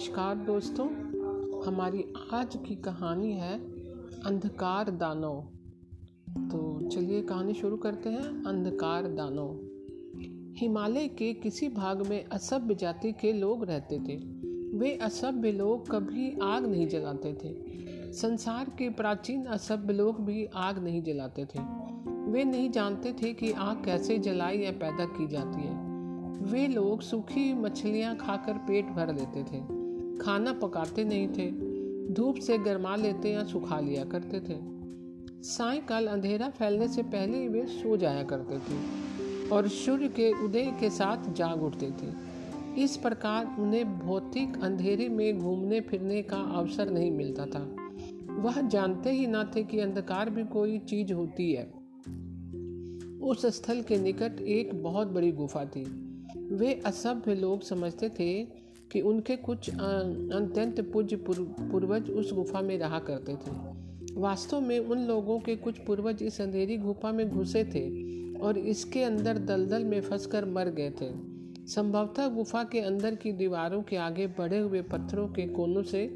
नमस्कार दोस्तों, हमारी आज की कहानी है अंधकार दानों। तो चलिए कहानी शुरू करते हैं, अंधकार दानों। हिमालय के किसी भाग में असभ्य जाति के लोग रहते थे। वे असभ्य लोग कभी आग नहीं जलाते थे। संसार के प्राचीन असभ्य लोग भी आग नहीं जलाते थे। वे नहीं जानते थे कि आग कैसे जलाई या पैदा की जाती है। वे लोग सूखी मछलियाँ खाकर पेट भर लेते थे। खाना पकाते नहीं थे। धूप से गर्मा लेते या सुखा लिया करते थे। सायकाल अंधेरा फैलने से पहले ही वे सो जाया करते थे और सूर्य के उदय के साथ जाग उठते थे। इस प्रकार उन्हें भौतिक अंधेरे में घूमने फिरने का अवसर नहीं मिलता था। वह जानते ही ना थे कि अंधकार भी कोई चीज़ होती है। उस स्थल के निकट एक बहुत बड़ी गुफा थी। वे असभ्य लोग समझते थे कि उनके कुछ अत्यंत पूज्य पूर्वज उस गुफा में रहा करते थे। वास्तव में उन लोगों के कुछ पूर्वज इस अंधेरी गुफा में घुसे थे और इसके अंदर दलदल में फंसकर मर गए थे। संभवतः गुफा के अंदर की दीवारों के आगे बढ़े हुए पत्थरों के कोनों से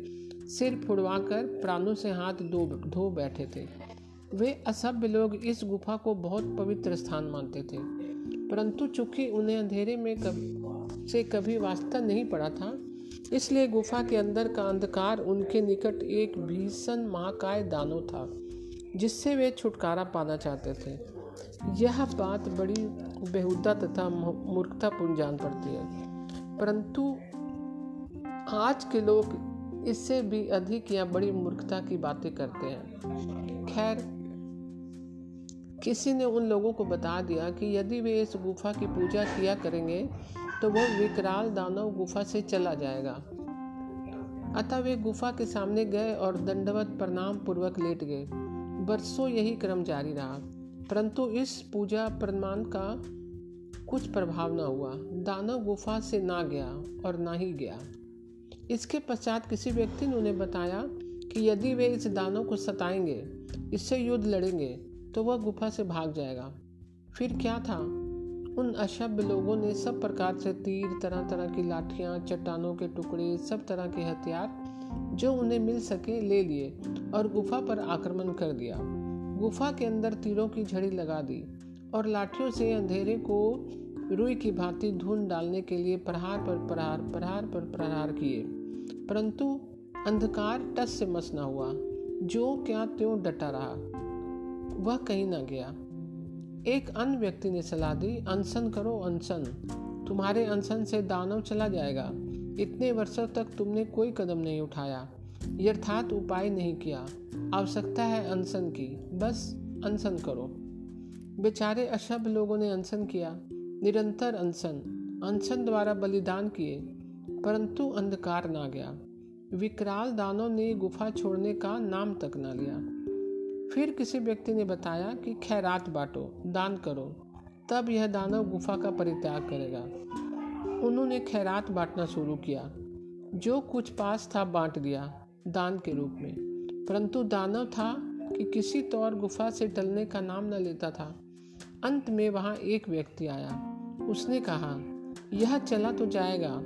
सिर फुड़वाकर प्राणों से हाथ धो धो बैठे थे। वे असभ्य लोग इस गुफा को बहुत पवित्र स्थान मानते थे। परंतु चूँकि उन्हें अंधेरे में से कभी वास्ता नहीं पड़ा था। इसलिए गुफा के अंदर का अंधकार उनके निकट एक भीषण महाकाय दानव था, जिससे वे छुटकारा पाना चाहते थे। यह बात बड़ी बेहुदा तथा मूर्खतापूर्ण जान पड़ती है। परंतु आज के लोग इससे भी अधिक या बड़ी मूर्खता की बातें करते हैं। खैर, किसी ने उन लोगों को बता दिया कि यदि वे इस गुफा की पूजा किया करेंगे तो वह विकराल दानव गुफा से चला जाएगा। अतः वे गुफा के सामने गए और दंडवत प्रणाम पूर्वक लेट गए। बरसों यही क्रम जारी रहा, परंतु इस पूजा प्रमाण का कुछ प्रभाव न हुआ। दानव गुफा से ना गया और ना ही गया। इसके पश्चात किसी व्यक्ति ने उन्हें बताया कि यदि वे इस दानव को सताएँगे, इससे युद्ध लड़ेंगे तो वह गुफा से भाग जाएगा। फिर क्या था? उन अशब्द लोगों ने सब प्रकार से तीर, तरह तरह की लाठियाँ, चट्टानों के टुकड़े, सब तरह के हथियार जो उन्हें मिल सके ले लिए और गुफा पर आक्रमण कर दिया। गुफा के अंदर तीरों की झड़ी लगा दी और लाठियों से अंधेरे को रुई की भांति धुन डालने के लिए प्रहार पर प्रहार प्रहार पर प्रहार किए। परंतु अंधकार टस से मस न हुआ। जो क्या त्यों डटा रहा, वह कहीं ना गया। एक अन्य व्यक्ति ने सलाह दी, अनशन करो अनशन। तुम्हारे अनशन से दानव चला जाएगा। इतने वर्षों तक तुमने कोई कदम नहीं उठाया। यथार्थ उपाय नहीं किया। आवश्यकता है अनशन की। बस अनशन करो। बेचारे अशभ लोगों ने अनशन किया। निरंतर अनशन। अनशन द्वारा बलिदान किए। परंतु अंधकार ना गया। विकराल दानों ने गुफा छोड़ने का नाम तक ना लिया। फिर किसी व्यक्ति ने बताया कि खैरात बांटो, दान करो। तब यह दानव गुफा का परित्याग करेगा। उन्होंने खैरात बांटना शुरू किया। जो कुछ पास था बांट दिया, दान के रूप में। परंतु दानव था कि किसी तौर गुफा से टलने का नाम न लेता था। अंत में वहाँ एक व्यक्ति आया। उसने कहा, यह चला तो जाएगा,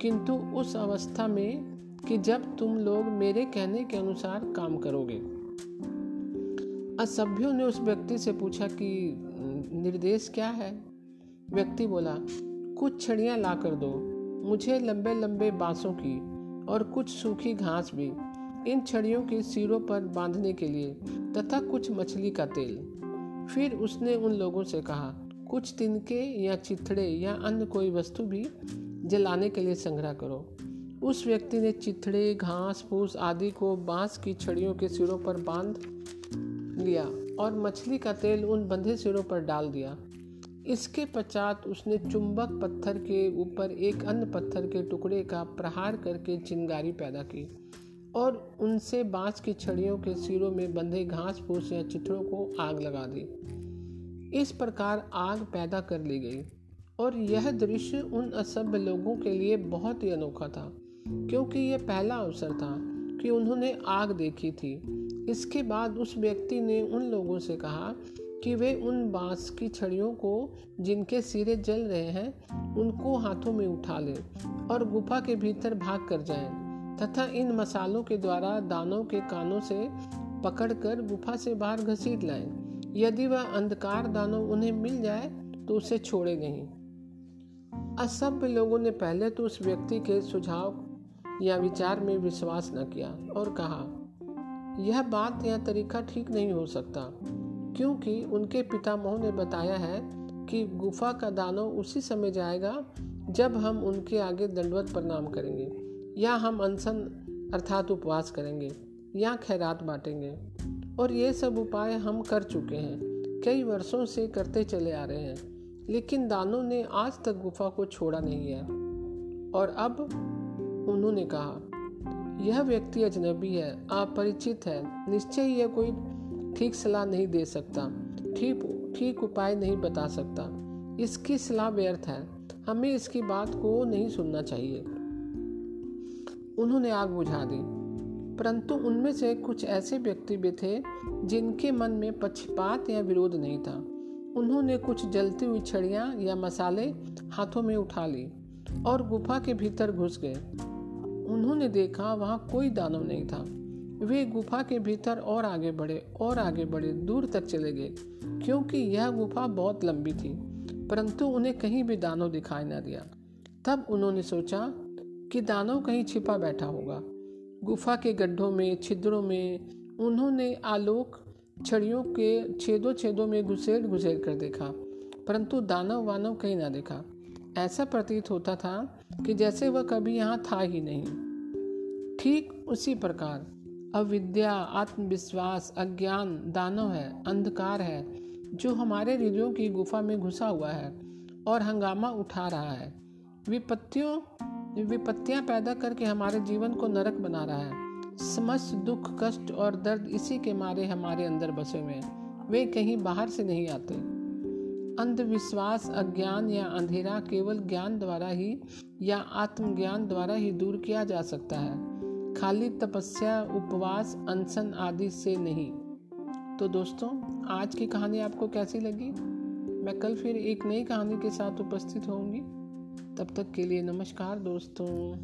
किंतु उस अवस्था में कि जब तुम लोग मेरे कहने के अनुसार काम करोगे। असभ्यों ने उस व्यक्ति से पूछा कि निर्देश क्या है? व्यक्ति बोला, कुछ छड़ियाँ ला कर दो, मुझे लंबे लंबे बांसों की और कुछ सूखी घास भी, इन छड़ियों के सिरों पर बांधने के लिए, तथा कुछ मछली का तेल। फिर उसने उन लोगों से कहा, कुछ तिनके या चिथड़े या अन्य कोई वस्तु भी जलाने के लिए संग्रह करो। उस व्यक्ति ने चिथड़े घास फूस आदि को बाँस की छड़ियों के सिरों पर बाँध लिया। और मछली का तेल उन बंधे सिरों पर डाल दिया। इसके पश्चात उसने चुंबक पत्थर के ऊपर एक अन्य पत्थर के टुकड़े का प्रहार करके चिंगारी पैदा की और उनसे बाँस की छड़ियों के सिरों में बंधे घास फूस या चित्रों को आग लगा दी। इस प्रकार आग पैदा कर ली गई और यह दृश्य उन असभ्य लोगों के लिए बहुत ही अनोखा था क्योंकि यह पहला अवसर था कि उन्होंने आग देखी थी। इसके बाद उस व्यक्ति ने उन लोगों से कहा कि वे उन बाँस की छड़ियों को जिनके सिरे जल रहे हैं, उनको हाथों में उठा लें और गुफा के भीतर भाग कर जाएँ तथा इन मसालों के द्वारा दानों के कानों से पकड़कर गुफा से बाहर घसीट लाएँ। यदि वह अंधकार दानव उन्हें मिल जाए तो उसे छोड़े नहीं। असभ्य लोगों ने पहले तो उस व्यक्ति के सुझाव या विचार में विश्वास न किया और कहा यह बात या तरीका ठीक नहीं हो सकता, क्योंकि उनके पितामह ने बताया है कि गुफा का दानव उसी समय जाएगा जब हम उनके आगे दंडवत प्रणाम करेंगे, या हम अनशन अर्थात उपवास करेंगे, या खैरात बांटेंगे। और ये सब उपाय हम कर चुके हैं, कई वर्षों से करते चले आ रहे हैं, लेकिन दानों ने आज तक गुफा को छोड़ा नहीं है। और अब उन्होंने कहा यह व्यक्ति अजनबी है अपरिचित है। निश्चय यह कोई ठीक सलाह नहीं दे सकता, ठीक ठीक उपाय नहीं बता सकता। इसकी सलाह व्यर्थ है। हमें इसकी बात को नहीं सुनना चाहिए। उन्होंने आग बुझा दी। परंतु उनमें से कुछ ऐसे व्यक्ति भी थे, जिनके मन में पक्षपात या विरोध नहीं था। उन्होंने कुछ जलती हुई छड़ियाँ या मसाले हाथों में उठा ली और गुफा के भीतर घुस गए। उन्होंने देखा वहाँ कोई दानव नहीं था। वे गुफा के भीतर और आगे बढ़े और आगे बढ़े, दूर तक चले गए, क्योंकि यह गुफा बहुत लंबी थी, परंतु उन्हें कहीं भी दानव दिखाई न दिया। तब उन्होंने सोचा कि दानव कहीं छिपा बैठा होगा। गुफा के गड्ढों में, छिद्रों में उन्होंने आलोक छड़ियों के छेदों छेदों में घुसेड़ घुसेड़ कर देखा, परंतु दानव वानव कहीं ना देखा। ऐसा प्रतीत होता था कि जैसे वह कभी यहाँ था ही नहीं। ठीक उसी प्रकार अविद्या आत्मविश्वास, अज्ञान, दानव है, अंधकार है, जो हमारे हृदयों की गुफा में घुसा हुआ है और हंगामा उठा रहा है। विपत्तियों, विपत्तियाँ पैदा करके हमारे जीवन को नरक बना रहा है। समस्त दुख, कष्ट और दर्द इसी के मारे हमारे अंदर बसे हुए हैं। वे कहीं बाहर से नहीं आते। अंधविश्वास, अज्ञान या अंधेरा केवल ज्ञान द्वारा ही या आत्मज्ञान द्वारा ही दूर किया जा सकता है। खाली तपस्या, उपवास, अनशन आदि से नहीं। तो दोस्तों, आज की कहानी आपको कैसी लगी? मैं कल फिर एक नई कहानी के साथ उपस्थित होंगी। तब तक के लिए नमस्कार दोस्तों।